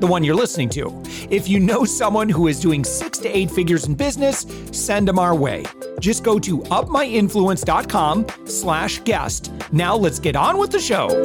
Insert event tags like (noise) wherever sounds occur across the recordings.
the one you're listening to. If you know someone who is doing six to eight figures in business, send them our way. Just go to upmyinfluence.com slash guest. Now let's get on with the show.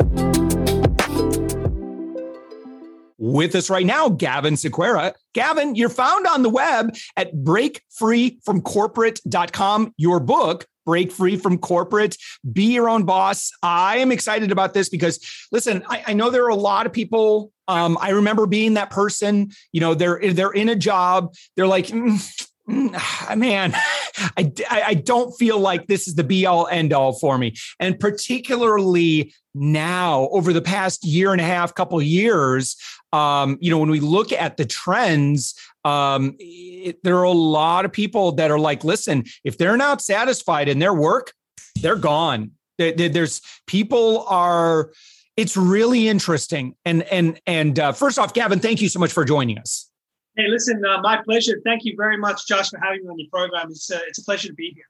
With us right now, Gavin Sequeira. Gavin, you're found on the web at breakfreefromcorporate.com. Your book, break free from corporate, be your own boss. I am excited about this because, listen, I, I know there are a lot of people. Um, I remember being that person. You know, they're they're in a job. They're like. Mm, mm, (sighs) man, (sighs) I, I don't feel like this is the be all end all for me. And particularly now, over the past year and a half, couple years, um, you know, when we look at the trends, um, it, there are a lot of people that are like, listen, if they're not satisfied in their work, they're gone. there's people are. It's really interesting. And and and uh, first off, Gavin, thank you so much for joining us. Hey, listen, uh, my pleasure. Thank you very much, Josh, for having me on your program. It's uh, it's a pleasure to be here.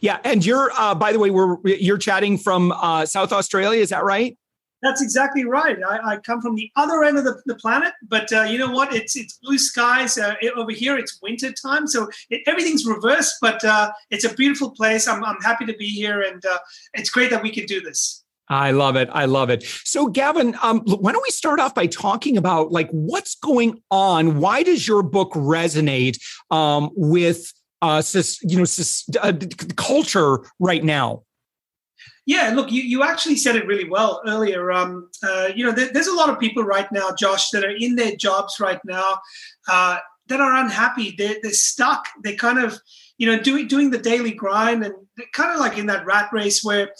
Yeah, and you're uh, by the way, we're you're chatting from uh, South Australia. Is that right? That's exactly right. I, I, come from the other end of the, the planet, but uh, you know what? It's it's blue skies uh, it, over here. It's winter time, so it, everything's reversed. But uh, it's a beautiful place. I'm I'm happy to be here, and uh, it's great that we can do this. I love it. I love it. So, Gavin, um, why don't we start off by talking about like what's going on? Why does your book resonate um, with uh, you know uh, culture right now? Yeah, look, you, you actually said it really well earlier. Um, uh, you know, there, there's a lot of people right now, Josh, that are in their jobs right now uh, that are unhappy. They're, they're stuck. They kind of, you know, doing doing the daily grind and kind of like in that rat race where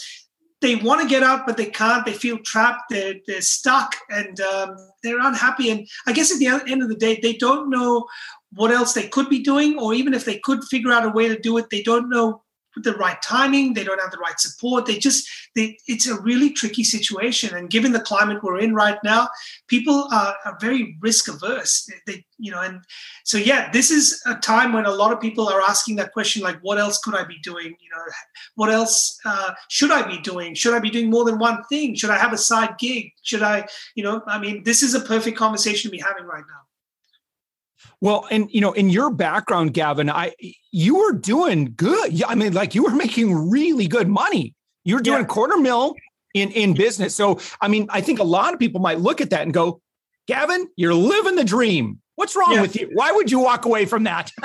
they want to get out but they can't. They feel trapped. They're they're stuck and um, they're unhappy. And I guess at the end of the day, they don't know what else they could be doing, or even if they could figure out a way to do it, they don't know the right timing they don't have the right support they just they, it's a really tricky situation. And given the climate we're in right now people are, are very risk averse. They, they, you know and so yeah this is a time when a lot of people are asking that question like what else could i be doing? You know what else uh, should i be doing? Should i be doing more than one thing? Should i have a side gig? Should i you know i mean this is a perfect conversation to be having right now well, and you know, in your background, Gavin, I you were doing good. I mean, like you were making really good money. You were doing yeah. quarter mil in in business. So, I mean, I think a lot of people might look at that and go, "Gavin, you're living the dream. What's wrong yeah. with you? Why would you walk away from that?" (laughs)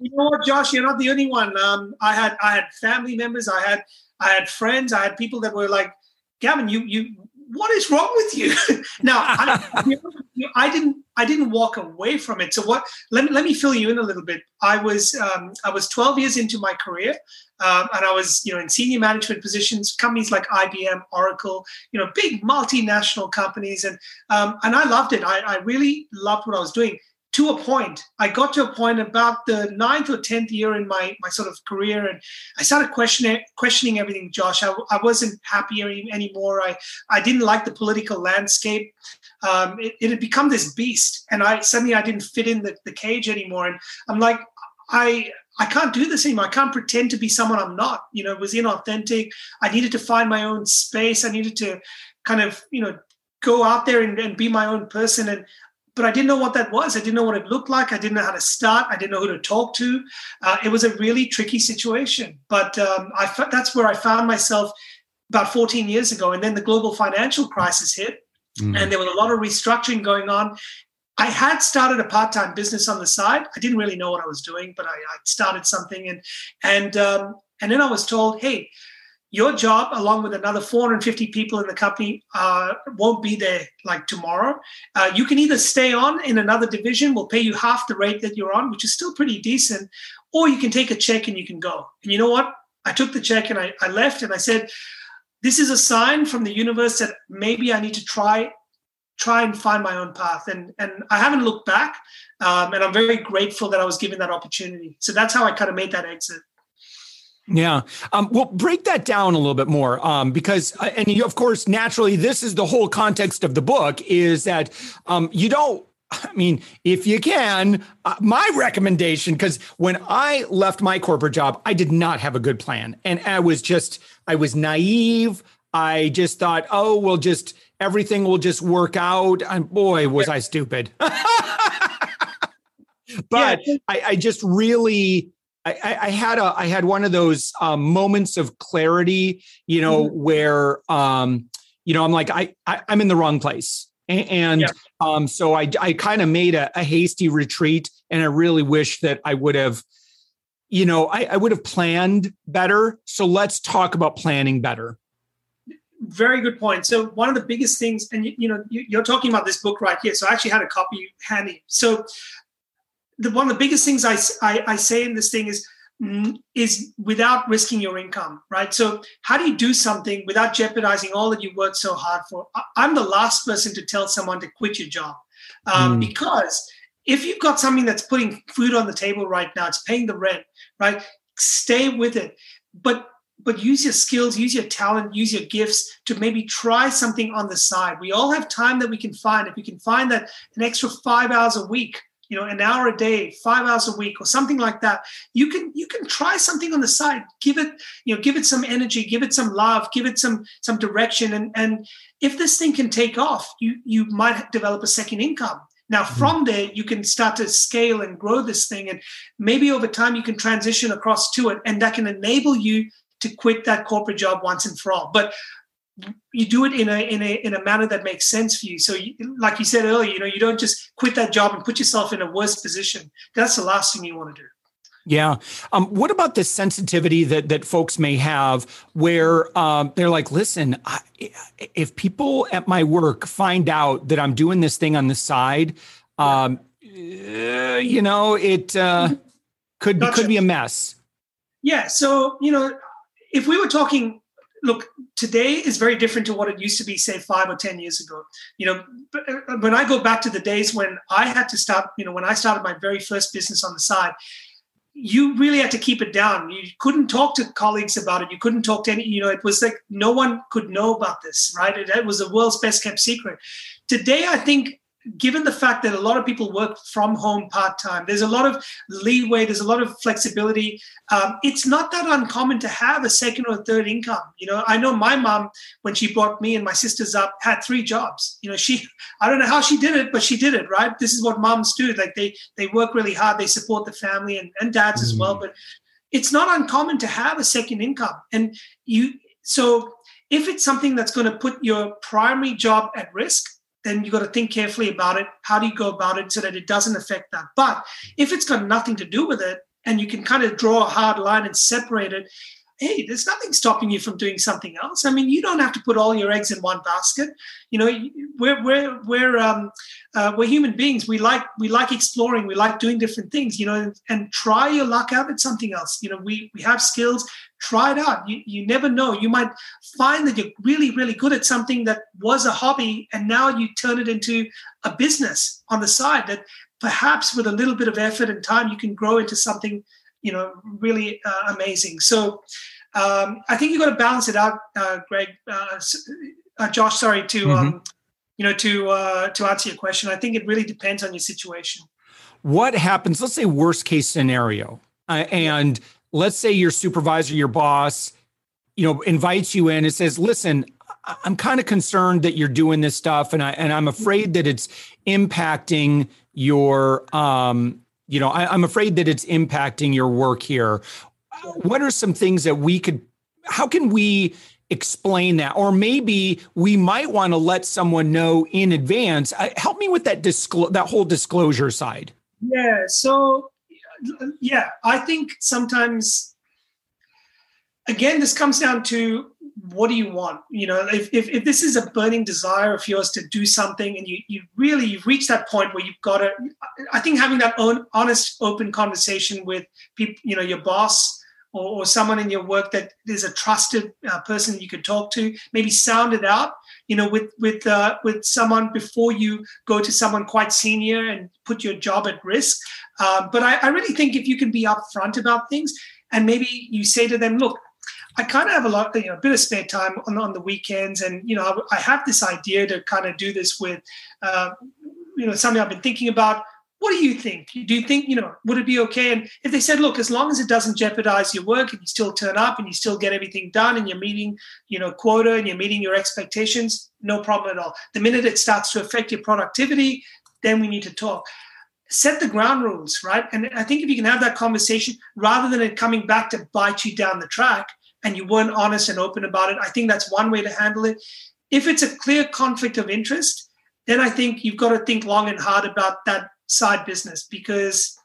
you know what, Josh? You're not the only one. Um, I had I had family members. I had I had friends. I had people that were like, "Gavin, you you what is wrong with you? (laughs) now, I, (laughs) I, didn't I didn't walk away from it. So what? Let me let me fill you in a little bit. I was um, I was 12 years into my career, um, and I was you know in senior management positions, companies like IBM, Oracle, you know, big multinational companies, and um, and I loved it. I, I really loved what I was doing to a point. I got to a point about the ninth or tenth year in my my sort of career, and I started questioning questioning everything. Josh, I, I wasn't happy anymore. I I didn't like the political landscape. Um, it, it, had become this beast, and I suddenly I didn't fit in the, the cage anymore. And I'm like, I I can't do this anymore. I can't pretend to be someone I'm not. You know, it was inauthentic. I needed to find my own space. I needed to kind of you know go out there and, and be my own person. And but I didn't know what that was. I didn't know what it looked like. I didn't know how to start. I didn't know who to talk to. Uh, it was a really tricky situation. But um, I, that's where I found myself about 14 years ago. And then the global financial crisis hit, mm. and there was a lot of restructuring going on. I had started a part-time business on the side. I didn't really know what I was doing, but I, I started something, and and um, and then I was told, "Hey, your job, along with another 450 people in the company, uh, won't be there like tomorrow. Uh, you can either stay on in another division, we'll pay you half the rate that you're on, which is still pretty decent, or you can take a check and you can go. And you know what? I took the check and I, I left and I said, this is a sign from the universe that maybe I need to try try and find my own path. And and I haven't looked back. Um, and I'm very grateful that I was given that opportunity. So that's how I kind of made that exit. Yeah. Um, well, break that down a little bit more um, because, uh, and you, of course, naturally, this is the whole context of the book is that um, you don't. I mean, if you can, uh, my recommendation, because when I left my corporate job, I did not have a good plan. And I was just, I was naive. I just thought, oh, we'll just, everything will just work out. And boy, was I stupid. (laughs) but yeah. I, I just really, I, I, had a I had one of those um, moments of clarity, you know, mm-hmm. where um, you know I'm like I, I am in the wrong place, and, and yeah. um, so I I kind of made a, a, hasty retreat, and I really wish that I would have, you know, I, I would have planned better. So let's talk about planning better. Very good point. So one of the biggest things, and you, you know, you, you're talking about this book right here. So I actually had a copy handy. So the, one of the biggest things I, I, I say in this thing is mm, is without risking your income, right? So how do you do something without jeopardizing all that you worked so hard for? I'm the last person to tell someone to quit your job um, mm. because if you've got something that's putting food on the table right now, it's paying the rent, right? Stay with it, but but use your skills, use your talent, use your gifts to maybe try something on the side. We all have time that we can find. If we can find that an extra five hours a week you know an hour a day five hours a week or something like that you can you can try something on the side. Give it you know give it some energy give it some love give it some some direction. And and if this thing can take off you you might develop a second income. Now mm-hmm. from there you can start to scale and grow this thing. And maybe over time you can transition across to it. And that can enable you to quit that corporate job once and for all. But you do it in a in a in a manner that makes sense for you. So, you, like you said earlier, you know, you don't just quit that job and put yourself in a worse position. That's the last thing you want to do. Yeah. Um, what about the sensitivity that that folks may have, where um, they're like, "Listen, I, if people at my work find out that I'm doing this thing on the side, um, uh, you know, it uh, could gotcha. could be a mess." Yeah. So you know, if we were talking look, today is very different to what it used to be, say, five or 10 years ago. You know, uh, when I go back to the days when I had to start, you know, when I started my very first business on the side, you really had to keep it down. You couldn't talk to colleagues about it. You couldn't talk to any, you know, it was like no one could know about this, right? It, it was the world's best kept secret. Today, I think given the fact that a lot of people work from home part time, there's a lot of leeway, there's a lot of flexibility. Um, it's not that uncommon to have a second or third income. You know, I know my mom, when she brought me and my sisters up, had three jobs. You know, she, I don't know how she did it, but she did it, right? This is what moms do. Like they, they work really hard, they support the family and, and dads mm-hmm. as well. Mm. But it's not uncommon to have a second income. And you, so if it's something that's going to put your primary job at risk, then you got to think carefully about it. How do you go about it so that it doesn't affect that? But if it's got nothing to do with it and you can kind of draw a hard line and separate it, hey, there's nothing stopping you from doing something else. I mean, you don't have to put all your eggs in one basket. You know, we're we're we're um, uh, we're human beings. We like we like exploring. We like doing different things. You know, and, try your luck out at something else. You know, we we have skills. Try it out. You you never know. You might find that you're really really good at something that was a hobby, and now you turn it into a business on the side. That perhaps with a little bit of effort and time, you can grow into something you know really uh, amazing. So um, I think you've got to balance it out, uh, Greg, uh, uh, Josh. Sorry to mm-hmm. um, you know to uh, to answer your question. I think it really depends on your situation. What happens? Let's say worst case scenario, uh, and let's say your supervisor, your boss, you know, invites you in and says, "Listen, I'm kind of concerned that you're doing this stuff, and I and I'm afraid that it's impacting your um, you know, I, I'm afraid that it's impacting your work here. What are some things that we could, how can we explain that? Or maybe we might want to let someone know in advance. Uh, help me with that disclose that whole disclosure side. Yeah. So, yeah, I think sometimes, again, this comes down to what do you want? You know, if, if, if, this is a burning desire of yours to do something and you, you really, you've reached that point where you've got to, I think having that own honest, open conversation with people, you know, your boss or, or someone in your work that is a trusted uh, person you could talk to. Maybe sound it out, you know, with with uh, with someone before you go to someone quite senior and put your job at risk. Um, but I, I really think if you can be upfront about things, and maybe you say to them, look. I kind of have a lot, you know, a bit of spare time on, on the weekends, and you know, I, I have this idea to kind of do this with, uh, you know, something I've been thinking about what do you think? Do you think, you know, would it be okay? And if they said, look, as long as it doesn't jeopardize your work and you still turn up and you still get everything done and you're meeting, you know, quota and you're meeting your expectations, no problem at all. The minute it starts to affect your productivity, then we need to talk. Set the ground rules, right? And I think if you can have that conversation rather than it coming back to bite you down the track and you weren't honest and open about it, I think that's one way to handle it. If it's a clear conflict of interest, then I think you've got to think long and hard about that side business because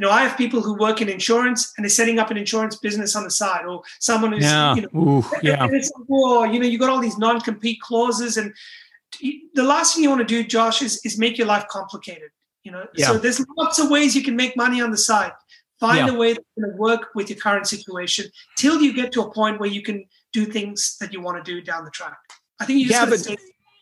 you know, I have people who work in insurance and they're setting up an insurance business on the side, or someone who's, yeah. you know, Ooh, yeah. it's, oh, you know, you got all these non-compete clauses, and the last thing you want to do, Josh, is is make your life complicated. You know, yeah. so there's lots of ways you can make money on the side. Find yeah. a way that's going to work with your current situation till you get to a point where you can do things that you want to do down the track. I think you just yeah, but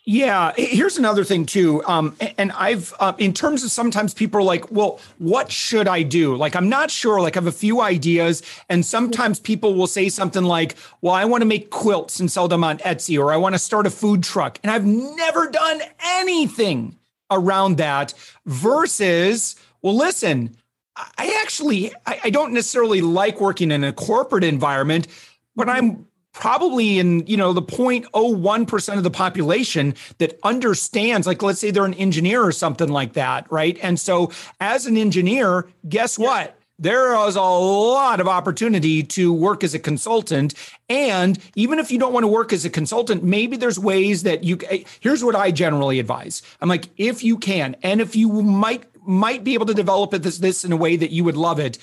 yeah, here's another thing too. Um, and I've, uh, in terms of sometimes people are like, well, what should I do? Like, I'm not sure. Like, I have a few ideas. And sometimes people will say something like, well, I want to make quilts and sell them on Etsy, or I want to start a food truck. And I've never done anything around that versus, well, listen, I actually, I, I don't necessarily like working in a corporate environment, but I'm probably in you know the 0.01% of the population that understands like let's say they're an engineer or something like that right? And so as an engineer guess yeah. what? There is a lot of opportunity to work as a consultant. And even if you don't want to work as a consultant maybe there's ways that you eh, here's what i generally advise. I'm like if you can and if you might might be able to develop this this in a way that you would love it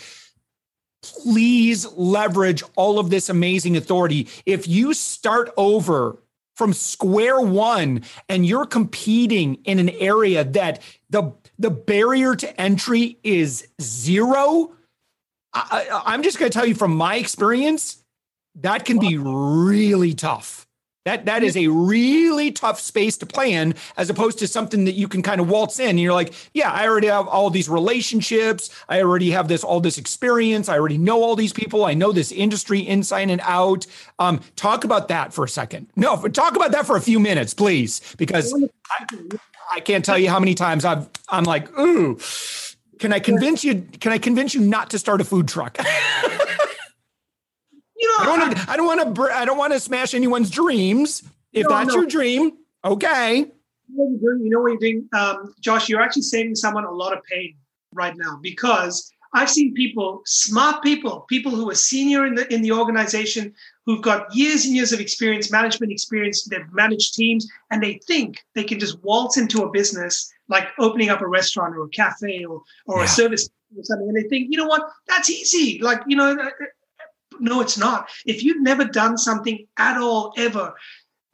please leverage all of this amazing authority. If you start over from square one and you're competing in an area that the the barrier to entry is zero, I, I'm just going to tell you from my experience, that can be really tough. That that is a really tough space to play in, as opposed to something that you can kind of waltz in. And you're like, yeah, I already have all these relationships. I already have this all this experience. I already know all these people. I know this industry inside and out. Um, talk about that for a second. No, talk about that for a few minutes, please, because I, I can't tell you how many times I've I'm like, ooh, can I convince you? Can I convince you not to start a food truck? (laughs) You know, I don't want to. I don't want to. I don't want to smash anyone's dreams. If no, that's no. your dream, okay. You know what you're doing, um, Josh? You're actually saving someone a lot of pain right now because I've seen people, smart people, people who are senior in the in the organization, who've got years and years of experience, management experience. They've managed teams, and they think they can just waltz into a business like opening up a restaurant or a cafe or or yeah. a service or something, and they think, you know what, that's easy. Like you know, no, it's not. If you've never done something at all, ever,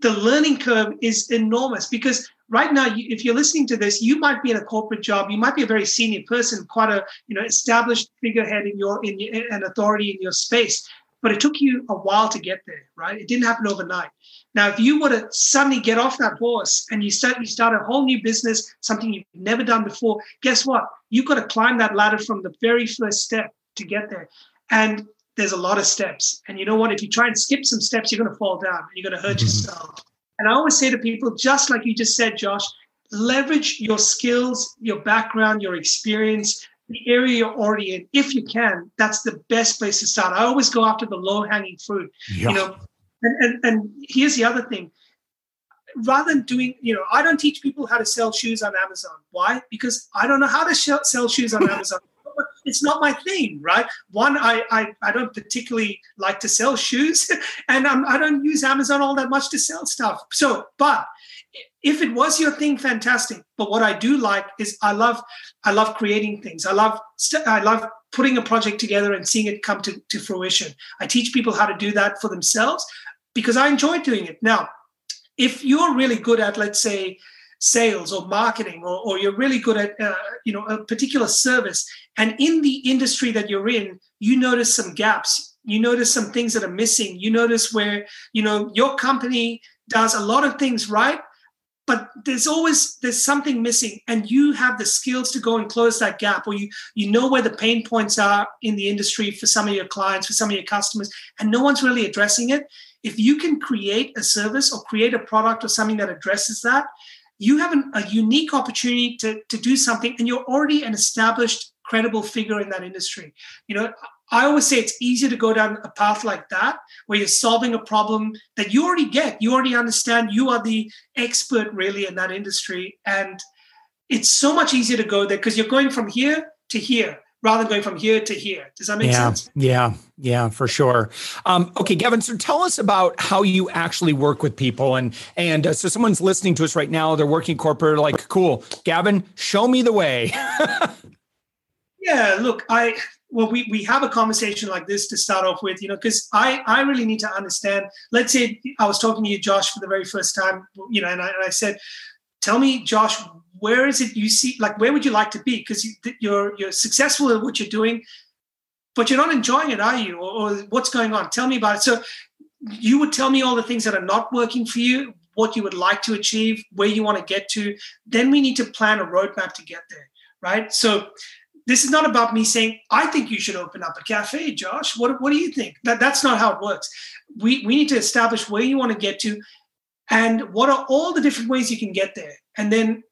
the learning curve is enormous because right now if you're listening to this you might be in a corporate job. You might be a very senior person quite a you know established figurehead in your in your, an authority in your space. But it took you a while to get there right? It didn't happen overnight. Now if you were to suddenly get off that horse and you start you start a whole new business something you've never done before guess what? You've got to climb that ladder from the very first step to get there. And there's a lot of steps. And you know what? If you try and skip some steps, you're going to fall down and you're going to hurt mm-hmm. yourself. And I always say to people, just like you just said, Josh, leverage your skills, your background, your experience, the area you're already in. If you can, that's the best place to start. I always go after the low hanging fruit. Yeah. You know, and, and and here's the other thing. Rather than doing, you know, I don't teach people how to sell shoes on Amazon. Why? Because I don't know how to sh- sell shoes on (laughs) Amazon it's not my thing, right? One, I I, I don't particularly like to sell shoes, (laughs) and I'm, I don't use Amazon all that much to sell stuff. So, but if it was your thing, fantastic. But what I do like is I love I love creating things. I love I love putting a project together and seeing it come to, to fruition. I teach people how to do that for themselves because I enjoy doing it. Now, if you're really good at, let's say, sales or marketing or, or you're really good at uh, you know a particular service. And in the industry that you're in you notice some gaps. You notice some things that are missing. You notice where you know your company does a lot of things right but there's always there's something missing and you have the skills to go and close that gap or you you know where the pain points are in the industry for some of your clients for some of your customers and no one's really addressing it. If you can create a service or create a product or something that addresses that you have an, a unique opportunity to, to do something and you're already an established credible figure in that industry you know I always say it's easier to go down a path like that where you're solving a problem that you already get, you already understand, you are the expert really in that industry. And it's so much easier to go there because you're going from here to here rather than going from here to here. Does that make yeah, sense? Yeah, yeah, for sure. Um, okay, Gavin. So tell us about how you actually work with people, and and uh, so someone's listening to us right now. They're working corporate. Like, cool, Gavin, show me the way. (laughs) yeah, look, I well we, we have a conversation like this to start off with you know because i i really need to understand let's say i was talking to you josh for the very first time you know and i, and I said tell me josh where is it you see like where would you like to be? Because you, you're you're successful at what you're doing but you're not enjoying it are you? Or, or what's going on? Tell me about it. So you would tell me all the things that are not working for you what you would like to achieve where you want to get to then we need to plan a roadmap to get there right? So this is not about me saying i think you should open up a cafe josh. What, what do you think? That, that's not how it works. We, we need to establish where you want to get to and what are all the different ways you can get there. And then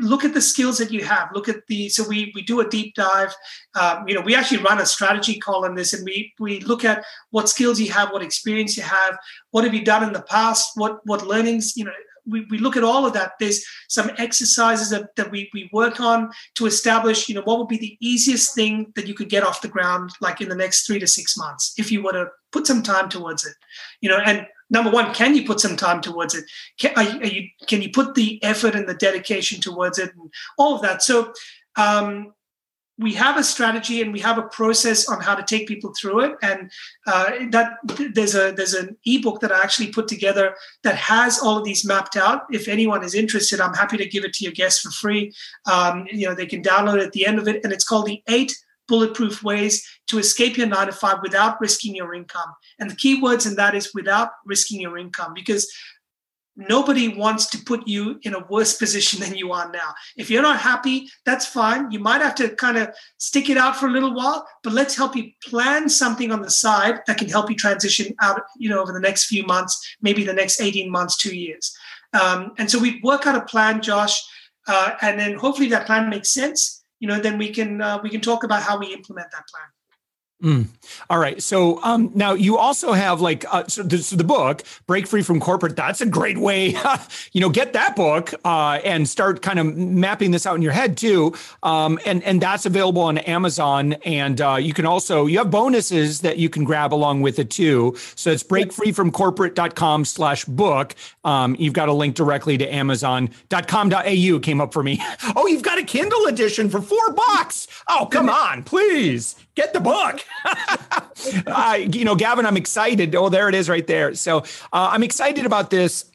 look at the skills that you have look at the so we we do a deep dive um, you know we actually run a strategy call on this and we we look at what skills you have what experience you have what have you done in the past what what learnings you know we, we look at all of that. There's some exercises that, that we, we work on to establish, you know, what would be the easiest thing that you could get off the ground, like in the next three to six months, if you were to put some time towards it, you know, and number one, can you put some time towards it? Can, are, you, can you put the effort and the dedication towards it and all of that? So, um, we have a strategy and we have a process on how to take people through it and uh, that there's a there's an ebook that i actually put together that has all of these mapped out if anyone is interested i'm happy to give it to your guests for free um, you know they can download it at the end of it and it's called the eight bulletproof ways to escape your nine to five without risking your income and the key words in that is without risking your income because nobody wants to put you in a worse position than you are now. If you're not happy, that's fine. You might have to kind of stick it out for a little while, but let's help you plan something on the side that can help you transition out, you know, over the next few months, maybe the next 18 months, two years. Um, and so we work out a plan, Josh, uh, and then hopefully that plan makes sense. You know, then we can uh, we can talk about how we implement that plan. Mm. All right. So um, now you also have like uh, so, the, so the book "Break Free from Corporate." That's a great way, (laughs) you know, get that book uh, and start kind of mapping this out in your head too. Um, and and that's available on Amazon. And uh, you can also you have bonuses that you can grab along with it too. So it's breakfreefromcorporate.com slash book. Um, you've got a link directly to Amazon.com.au came up for me. (laughs) Oh, you've got a Kindle edition for four bucks. Oh, come on, please get the book. (laughs) uh, you know, Gavin, I'm excited. Oh, there it is right there. So uh, I'm excited about this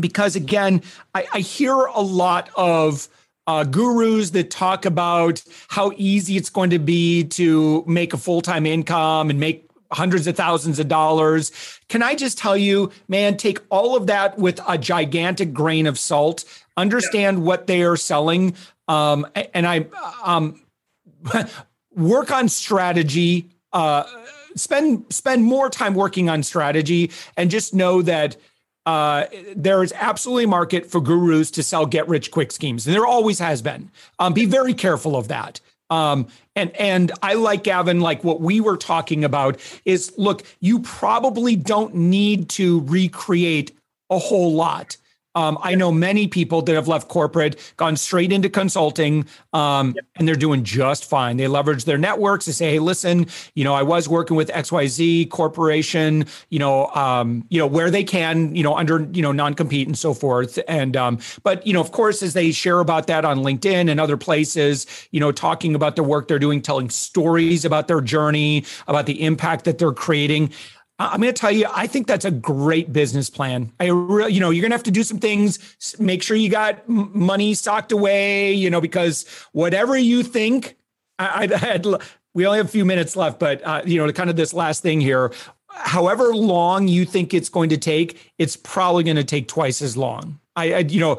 because, again, I, I hear a lot of uh, gurus that talk about how easy it's going to be to make a full time income and make hundreds of thousands of dollars. Can I just tell you, man, take all of that with a gigantic grain of salt, understand yeah. what they are selling. Um, and I, um, (laughs) work on strategy uh, spend spend more time working on strategy and just know that uh, there is absolutely market for gurus to sell get rich quick schemes. And there always has been. Um, be very careful of that. Um, and and I like Gavin, like what we were talking about is look, you probably don't need to recreate a whole lot. Um, I know many people that have left corporate, gone straight into consulting, um, yep. and they're doing just fine. They leverage their networks to say, "Hey, listen, you know, I was working with X Y Z corporation, you know, um, you know, where they can, you know, under you know non compete and so forth." And um, but you know, of course, as they share about that on LinkedIn and other places, you know, talking about the work they're doing, telling stories about their journey, about the impact that they're creating. I'm going to tell you, I think that's a great business plan. I really, you know, you're going to have to do some things. Make sure you got money socked away, you know, because whatever you think, I, I (laughs) had we only have a few minutes left, but uh, you know, kind of this last thing here. However long you think it's going to take, it's probably going to take twice as long. I, I, you know,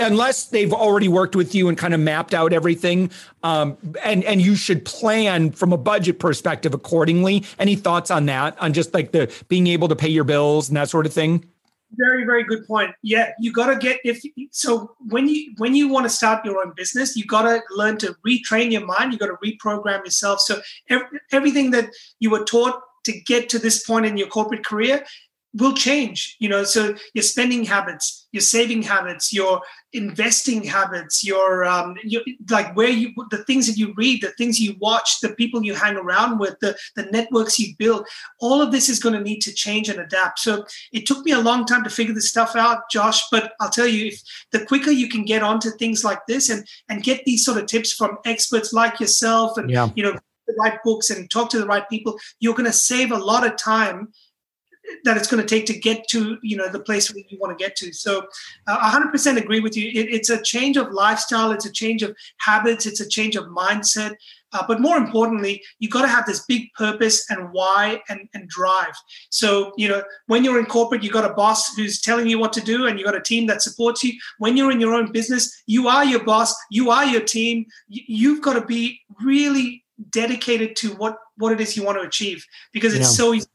unless they've already worked with you and kind of mapped out everything, um, and and you should plan from a budget perspective accordingly. Any thoughts on that? On just like the being able to pay your bills and that sort of thing very very good point yeah you got to get if so when you when you want to start your own business you got to learn to retrain your mind you got to reprogram yourself so every, everything that you were taught to get to this point in your corporate career will change you know so your spending habits your saving habits your investing habits your um your, like where you the things that you read the things you watch the people you hang around with the the networks you build all of this is going to need to change and adapt so it took me a long time to figure this stuff out josh but i'll tell you if the quicker you can get onto things like this and and get these sort of tips from experts like yourself and yeah. you know the right books and talk to the right people you're going to save a lot of time that it's going to take to get to you know the place where you want to get to. So uh, 100% agree with you. It, it's a change of lifestyle it's a change of habits it's a change of mindset. Uh, but more importantly you've got to have this big purpose and why and, and drive. So you know when you're in corporate you've got a boss who's telling you what to do and you've got a team that supports you. When you're in your own business you are your boss you are your team. You've got to be really dedicated to what what it is you want to achieve because it's yeah. so easy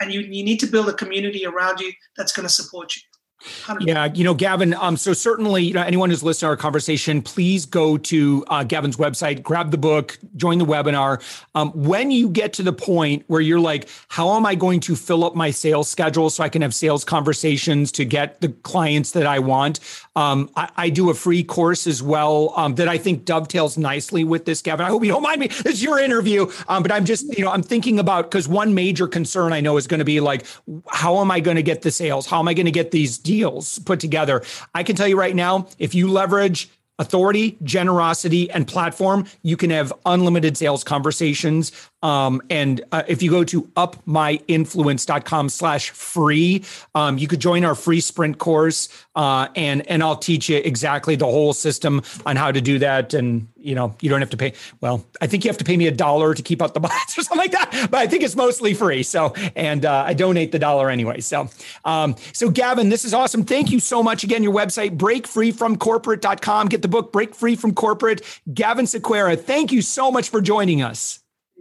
and you, you need to build a community around you that's going to support you 100%. Yeah, you know, Gavin. Um, so certainly, you know, anyone who's listening to our conversation, please go to uh, Gavin's website, grab the book, join the webinar. Um, when you get to the point where you're like, how am I going to fill up my sales schedule so I can have sales conversations to get the clients that I want? Um, I, I, do a free course as well um, that I think dovetails nicely with this, Gavin. I hope you don't mind me. It's your interview, um, but I'm just, you know, I'm thinking about because one major concern I know is going to be like, how am I going to get the sales? How am I going to get these deals put together? I can tell you right now, if you leverage authority, generosity, and platform, you can have unlimited sales conversations. Um, and uh, if you go to upmyinfluence.com slash free, um, you could join our free sprint course uh, and, and I'll teach you exactly the whole system on how to do that. And, you know, you don't have to pay. Well, I think you have to pay me a dollar to keep out the (laughs) bots or something like that, but I think it's mostly free. So, and uh, I donate the dollar anyway. So, um, so Gavin, this is awesome. Thank you so much. Again, your website, breakfreefromcorporate.com. Get the book, Break Free from Corporate. Gavin Sequeira, thank you so much for joining us.